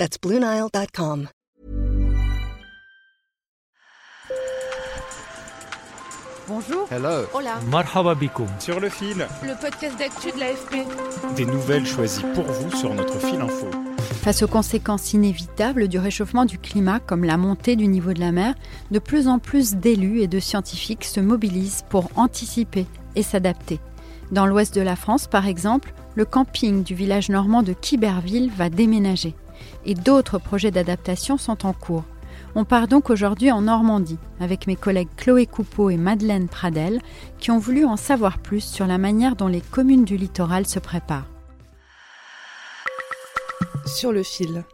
That's BlueNile.com. Bonjour. Hello. Hola. Marhaba bikoum. Sur le fil. Le podcast d'actu de l'AFP. Des nouvelles choisies pour vous sur notre fil info. Face aux conséquences inévitables du réchauffement du climat, comme la montée du niveau de la mer, de plus en plus d'élus et de scientifiques se mobilisent pour anticiper et s'adapter. Dans l'ouest de la France, par exemple, le camping du village normand de Quiberville va déménager. Et d'autres projets d'adaptation sont en cours. On part donc aujourd'hui en Normandie avec mes collègues Chloé Coupeau et Madeleine Pradel qui ont voulu en savoir plus sur la manière dont les communes du littoral se préparent. Sur le fil.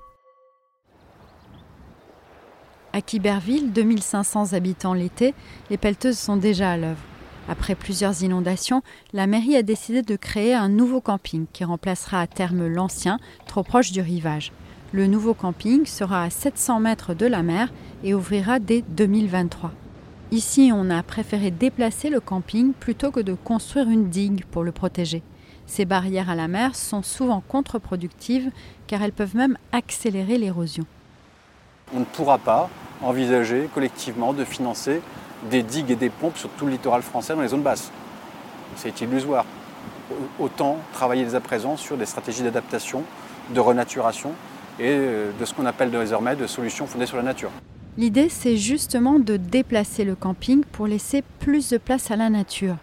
À Quiberville, 2500 habitants l'été, les pelleteuses sont déjà à l'œuvre. Après plusieurs inondations, la mairie a décidé de créer un nouveau camping qui remplacera à terme l'ancien, trop proche du rivage. Le nouveau camping sera à 700 mètres de la mer et ouvrira dès 2023. Ici, on a préféré déplacer le camping plutôt que de construire une digue pour le protéger. Ces barrières à la mer sont souvent contre-productives car elles peuvent même accélérer l'érosion. On ne pourra pas envisager collectivement de financer des digues et des pompes sur tout le littoral français dans les zones basses. C'est illusoire. Autant travailler dès à présent sur des stratégies d'adaptation, de renaturation et de ce qu'on appelle désormais de solutions fondées sur la nature. L'idée, c'est justement de déplacer le camping pour laisser plus de place à la nature.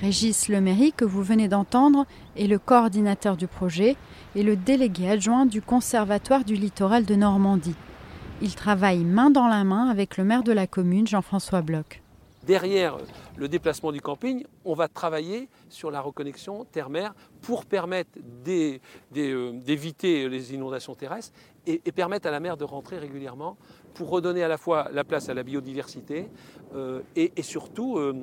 Régis Leméry, que vous venez d'entendre, est le coordinateur du projet et le délégué adjoint du Conservatoire du littoral de Normandie. Il travaille main dans la main avec le maire de la commune, Jean-François Bloch. Derrière le déplacement du camping, on va travailler sur la reconnexion terre-mer pour permettre d'éviter les inondations terrestres et, et, permettre à la mer de rentrer régulièrement pour redonner à la fois la place à la biodiversité euh, et, surtout euh,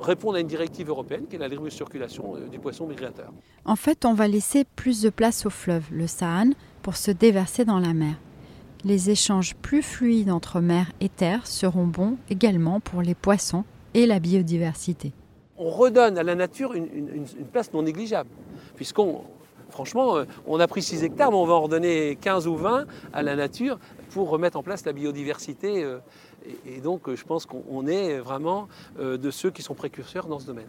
répondre à une directive européenne qui est la libre circulation euh, du poisson migrateur. En fait, on va laisser plus de place au fleuve, le Sahane, pour se déverser dans la mer. Les échanges plus fluides entre mer et terre seront bons également pour les poissons et la biodiversité. On redonne à la nature une, une, une place non négligeable, puisqu'on, franchement, on a pris 6 hectares, mais on va en redonner 15 ou 20 à la nature pour remettre en place la biodiversité. Et donc, je pense qu'on est vraiment de ceux qui sont précurseurs dans ce domaine.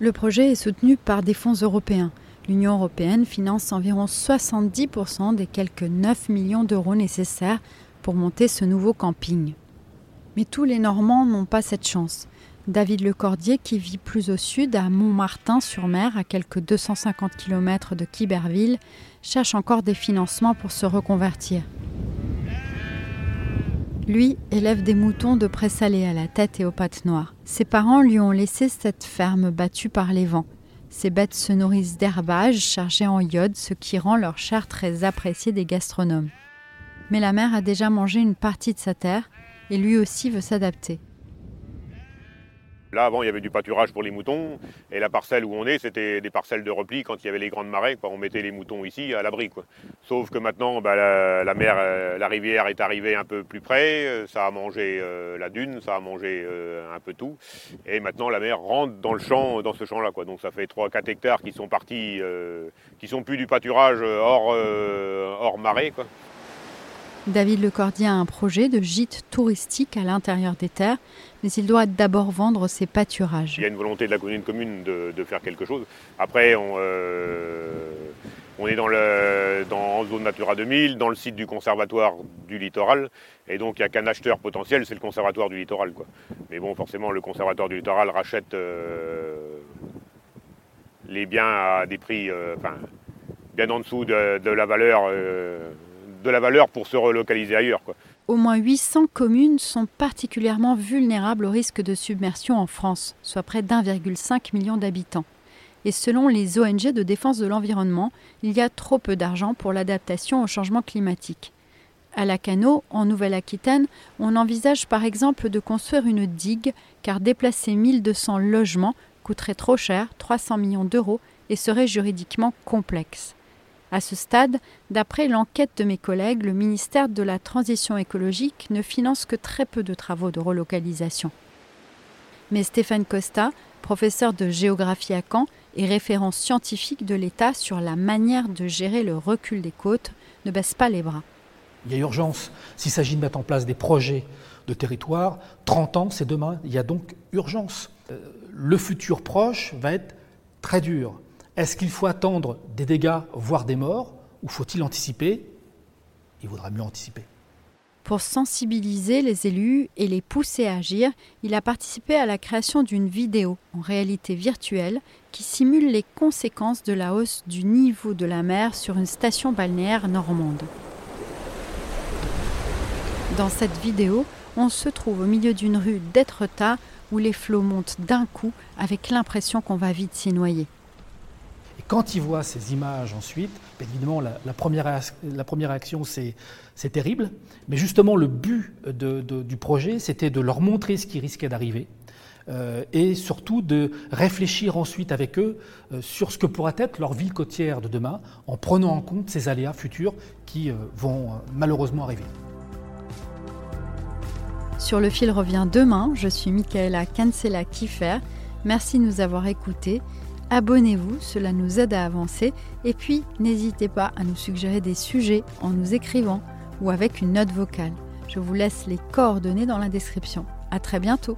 Le projet est soutenu par des fonds européens. L'Union européenne finance environ 70% des quelques 9 millions d'euros nécessaires pour monter ce nouveau camping. Mais tous les Normands n'ont pas cette chance. David Lecordier, qui vit plus au sud, à Montmartin-sur-Mer, à quelques 250 km de Quiberville, cherche encore des financements pour se reconvertir. Lui élève des moutons de présalé à la tête et aux pattes noires. Ses parents lui ont laissé cette ferme battue par les vents. Ces bêtes se nourrissent d'herbages chargés en iode, ce qui rend leur chair très appréciée des gastronomes. Mais la mère a déjà mangé une partie de sa terre et lui aussi veut s'adapter. Là, avant, il y avait du pâturage pour les moutons, et la parcelle où on est, c'était des parcelles de repli quand il y avait les grandes marées. Quoi. On mettait les moutons ici, à l'abri. Sauf que maintenant, bah, la, mer, euh, la rivière est arrivée un peu plus près, ça a mangé euh, la dune, ça a mangé euh, un peu tout. Et maintenant, la mer rentre dans le champ, dans ce champ-là. Donc ça fait 3-4 hectares qui sont partis, euh, qui sont plus du pâturage hors, hors marée. Quoi. David Lecordier a un projet de gîte touristique à l'intérieur des terres, mais il doit d'abord vendre ses pâturages. Il y a une volonté de la commune de, faire quelque chose. Après, on, euh, est dans, zone Natura 2000, dans le site du conservatoire du littoral, et donc il n'y a qu'un acheteur potentiel, c'est le conservatoire du littoral. Mais bon, forcément, le conservatoire du littoral rachète euh, les biens à des prix euh, bien en dessous de, de la valeur de la valeur pour se relocaliser ailleurs. Au moins 800 communes sont particulièrement vulnérables au risque de submersion en France, soit près d'1,5 million d'habitants. Et selon les ONG de défense de l'environnement, il y a trop peu d'argent pour l'adaptation au changement climatique. À Lacano, en Nouvelle-Aquitaine, on envisage par exemple de construire une digue car déplacer 1200 logements coûterait trop cher, 300 millions d'euros, et serait juridiquement complexe. À ce stade, d'après l'enquête de mes collègues, le ministère de la Transition écologique ne finance que très peu de travaux de relocalisation. Mais Stéphane Costa, professeur de géographie à Caen et référent scientifique de l'État sur la manière de gérer le recul des côtes, ne baisse pas les bras. Il y a urgence. S'il s'agit de mettre en place des projets de territoire, 30 ans, c'est demain. Il y a donc urgence. Euh, le futur proche va être très dur. Est-ce qu'il faut attendre des dégâts, voire des morts, ou faut-il anticiper? Il vaudra mieux anticiper. Pour sensibiliser les élus et les pousser à agir, il a participé à la création d'une vidéo en réalité virtuelle qui simule les conséquences de la hausse du niveau de la mer sur une station balnéaire normande. Dans cette vidéo, on se trouve au milieu d'une rue d'Étretat où les flots montent d'un coup avec l'impression qu'on va vite s'y noyer. Et quand ils voient ces images ensuite, évidemment, la, première, la première réaction, c'est terrible. Mais justement, le but du projet, c'était de leur montrer ce qui risquait d'arriver. Euh, et surtout de réfléchir ensuite avec eux euh, sur ce que pourrait être leur ville côtière de demain, en prenant en compte ces aléas futurs qui euh, vont malheureusement arriver. Sur le fil revient demain. Je suis Michaela Cancela Kiffer. Merci de nous avoir écoutés. Abonnez-vous, cela nous aide à avancer. Et puis, n'hésitez pas à nous suggérer des sujets en nous écrivant ou avec une note vocale. Je vous laisse les coordonnées dans la description. À très bientôt.